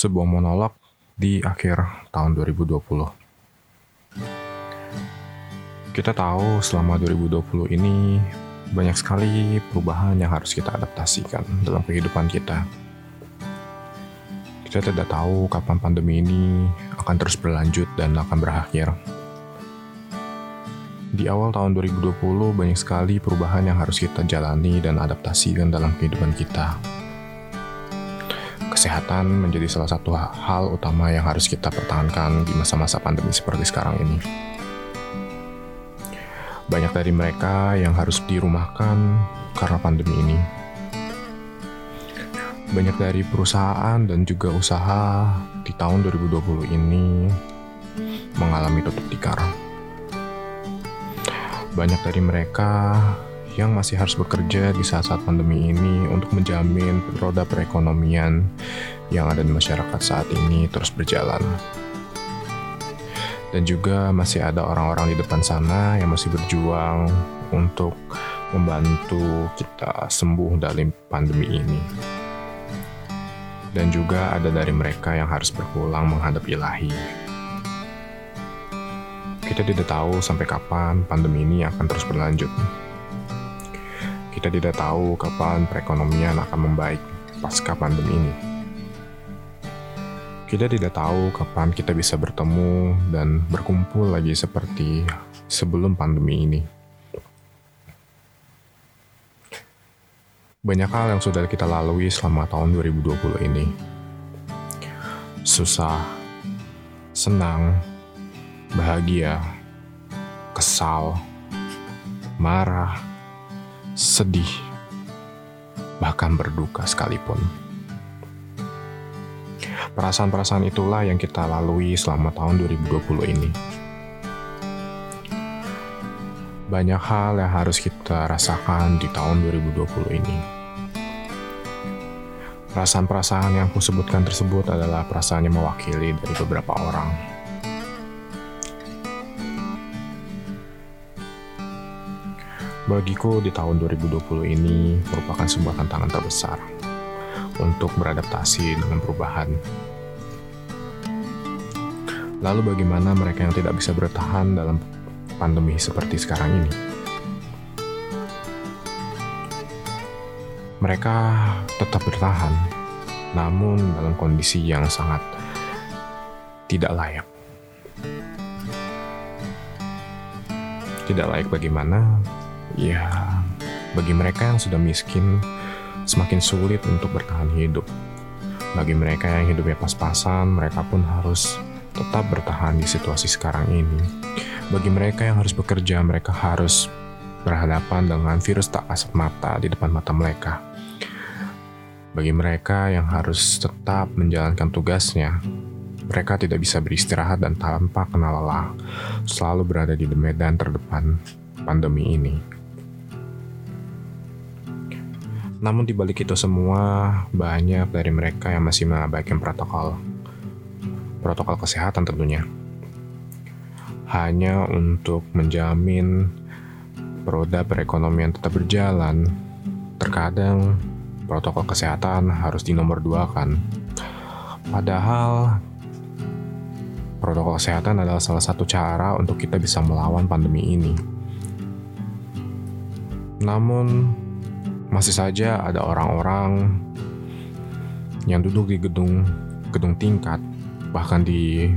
sebuah monolog di akhir tahun 2020. Kita tahu selama 2020 ini banyak sekali perubahan yang harus kita adaptasikan dalam kehidupan kita. Kita tidak tahu kapan pandemi ini akan terus berlanjut dan akan berakhir. Di awal tahun 2020 banyak sekali perubahan yang harus kita jalani dan adaptasikan dalam kehidupan kita kesehatan menjadi salah satu hal utama yang harus kita pertahankan di masa-masa pandemi seperti sekarang ini. Banyak dari mereka yang harus dirumahkan karena pandemi ini. Banyak dari perusahaan dan juga usaha di tahun 2020 ini mengalami tutup tikar. Banyak dari mereka yang masih harus bekerja di saat-saat pandemi ini untuk menjamin roda perekonomian yang ada di masyarakat saat ini terus berjalan. Dan juga masih ada orang-orang di depan sana yang masih berjuang untuk membantu kita sembuh dari pandemi ini. Dan juga ada dari mereka yang harus berpulang menghadap ilahi. Kita tidak tahu sampai kapan pandemi ini akan terus berlanjut. Kita tidak tahu kapan perekonomian akan membaik pasca pandemi ini. Kita tidak tahu kapan kita bisa bertemu dan berkumpul lagi seperti sebelum pandemi ini. Banyak hal yang sudah kita lalui selama tahun 2020 ini. Susah, senang, bahagia, kesal, marah, sedih, bahkan berduka sekalipun. Perasaan-perasaan itulah yang kita lalui selama tahun 2020 ini. Banyak hal yang harus kita rasakan di tahun 2020 ini. Perasaan-perasaan yang aku sebutkan tersebut adalah perasaan yang mewakili dari beberapa orang Bagiku di tahun 2020 ini merupakan sebuah tantangan terbesar untuk beradaptasi dengan perubahan. Lalu bagaimana mereka yang tidak bisa bertahan dalam pandemi seperti sekarang ini? Mereka tetap bertahan, namun dalam kondisi yang sangat tidak layak. Tidak layak bagaimana? Ya, bagi mereka yang sudah miskin, semakin sulit untuk bertahan hidup. Bagi mereka yang hidupnya pas-pasan, mereka pun harus tetap bertahan di situasi sekarang ini. Bagi mereka yang harus bekerja, mereka harus berhadapan dengan virus tak kasat mata di depan mata mereka. Bagi mereka yang harus tetap menjalankan tugasnya, mereka tidak bisa beristirahat dan tanpa kenal lelah, selalu berada di medan terdepan pandemi ini. Namun di balik itu semua, banyak dari mereka yang masih mengabaikan protokol. Protokol kesehatan tentunya. Hanya untuk menjamin roda perekonomian tetap berjalan, terkadang protokol kesehatan harus dinomor dua kan. Padahal protokol kesehatan adalah salah satu cara untuk kita bisa melawan pandemi ini. Namun, masih saja ada orang-orang yang duduk di gedung gedung tingkat bahkan di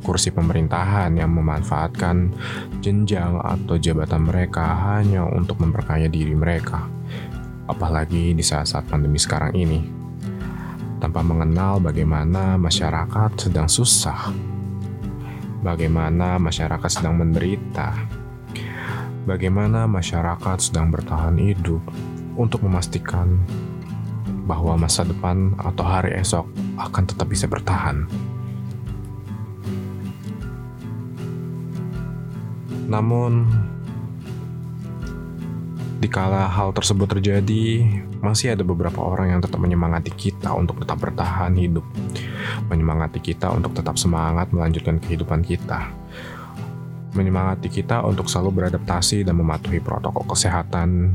kursi pemerintahan yang memanfaatkan jenjang atau jabatan mereka hanya untuk memperkaya diri mereka. Apalagi di saat-saat pandemi sekarang ini tanpa mengenal bagaimana masyarakat sedang susah bagaimana masyarakat sedang menderita bagaimana masyarakat sedang bertahan hidup untuk memastikan bahwa masa depan atau hari esok akan tetap bisa bertahan. Namun, dikala hal tersebut terjadi, masih ada beberapa orang yang tetap menyemangati kita untuk tetap bertahan hidup, menyemangati kita untuk tetap semangat melanjutkan kehidupan kita, menyemangati kita untuk selalu beradaptasi dan mematuhi protokol kesehatan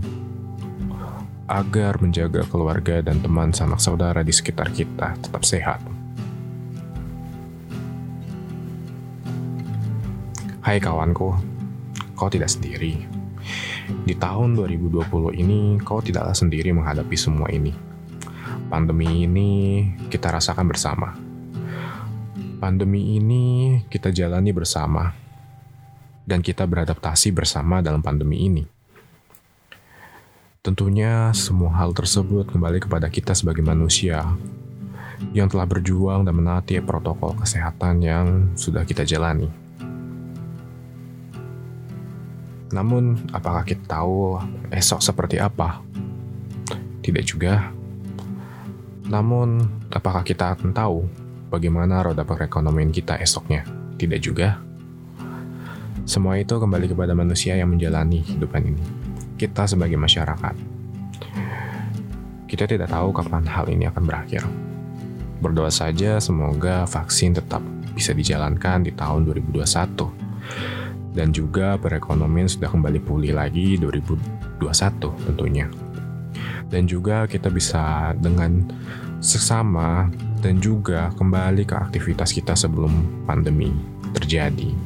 agar menjaga keluarga dan teman sanak saudara di sekitar kita tetap sehat. Hai kawanku, kau tidak sendiri. Di tahun 2020 ini, kau tidaklah sendiri menghadapi semua ini. Pandemi ini kita rasakan bersama. Pandemi ini kita jalani bersama. Dan kita beradaptasi bersama dalam pandemi ini. Tentunya semua hal tersebut kembali kepada kita sebagai manusia yang telah berjuang dan menaati protokol kesehatan yang sudah kita jalani. Namun, apakah kita tahu esok seperti apa? Tidak juga. Namun, apakah kita akan tahu bagaimana roda perekonomian kita esoknya? Tidak juga. Semua itu kembali kepada manusia yang menjalani hidupan ini. Kita sebagai masyarakat. Kita tidak tahu kapan hal ini akan berakhir. Berdoa saja semoga vaksin tetap bisa dijalankan di tahun 2021 dan juga perekonomian sudah kembali pulih lagi 2021 tentunya. Dan juga kita bisa dengan sesama dan juga kembali ke aktivitas kita sebelum pandemi terjadi.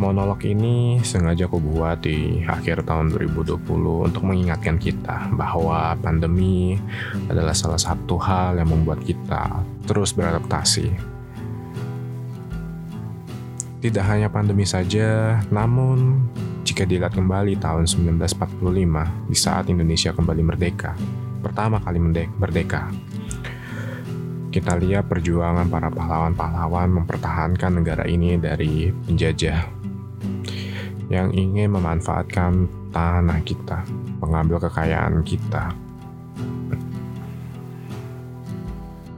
Monolog ini sengaja aku buat di akhir tahun 2020 untuk mengingatkan kita bahwa pandemi adalah salah satu hal yang membuat kita terus beradaptasi. Tidak hanya pandemi saja, namun jika dilihat kembali tahun 1945 di saat Indonesia kembali merdeka, pertama kali merdeka, kita lihat perjuangan para pahlawan-pahlawan mempertahankan negara ini dari penjajah yang ingin memanfaatkan tanah kita, mengambil kekayaan kita.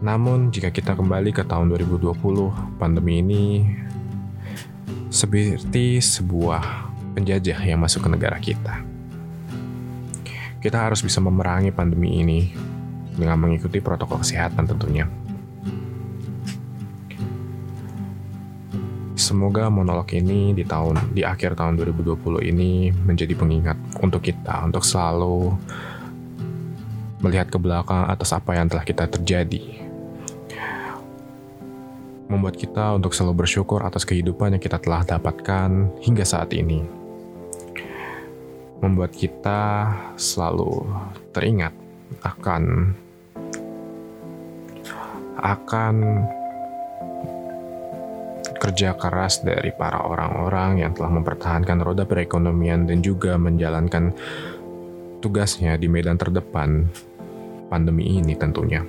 Namun, jika kita kembali ke tahun 2020, pandemi ini seperti sebuah penjajah yang masuk ke negara kita. Kita harus bisa memerangi pandemi ini dengan mengikuti protokol kesehatan tentunya. Semoga monolog ini di tahun di akhir tahun 2020 ini menjadi pengingat untuk kita untuk selalu melihat ke belakang atas apa yang telah kita terjadi. Membuat kita untuk selalu bersyukur atas kehidupan yang kita telah dapatkan hingga saat ini. Membuat kita selalu teringat akan akan kerja keras dari para orang-orang yang telah mempertahankan roda perekonomian dan juga menjalankan tugasnya di medan terdepan pandemi ini tentunya.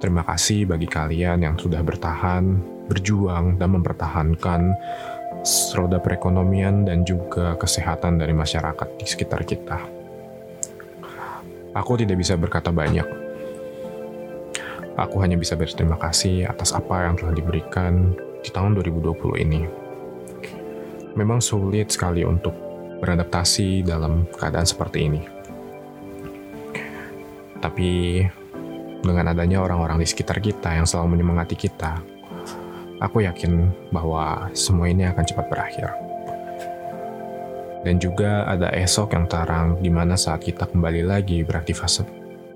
Terima kasih bagi kalian yang sudah bertahan, berjuang, dan mempertahankan roda perekonomian dan juga kesehatan dari masyarakat di sekitar kita. Aku tidak bisa berkata banyak, Aku hanya bisa berterima kasih atas apa yang telah diberikan di tahun 2020 ini. Memang sulit sekali untuk beradaptasi dalam keadaan seperti ini. Tapi dengan adanya orang-orang di sekitar kita yang selalu menyemangati kita, aku yakin bahwa semua ini akan cepat berakhir. Dan juga ada esok yang terang di mana saat kita kembali lagi beraktivitas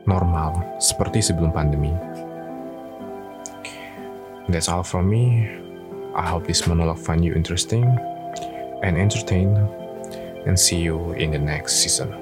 normal seperti sebelum pandemi. That's all from me. I hope this monologue find you interesting and entertain and see you in the next season.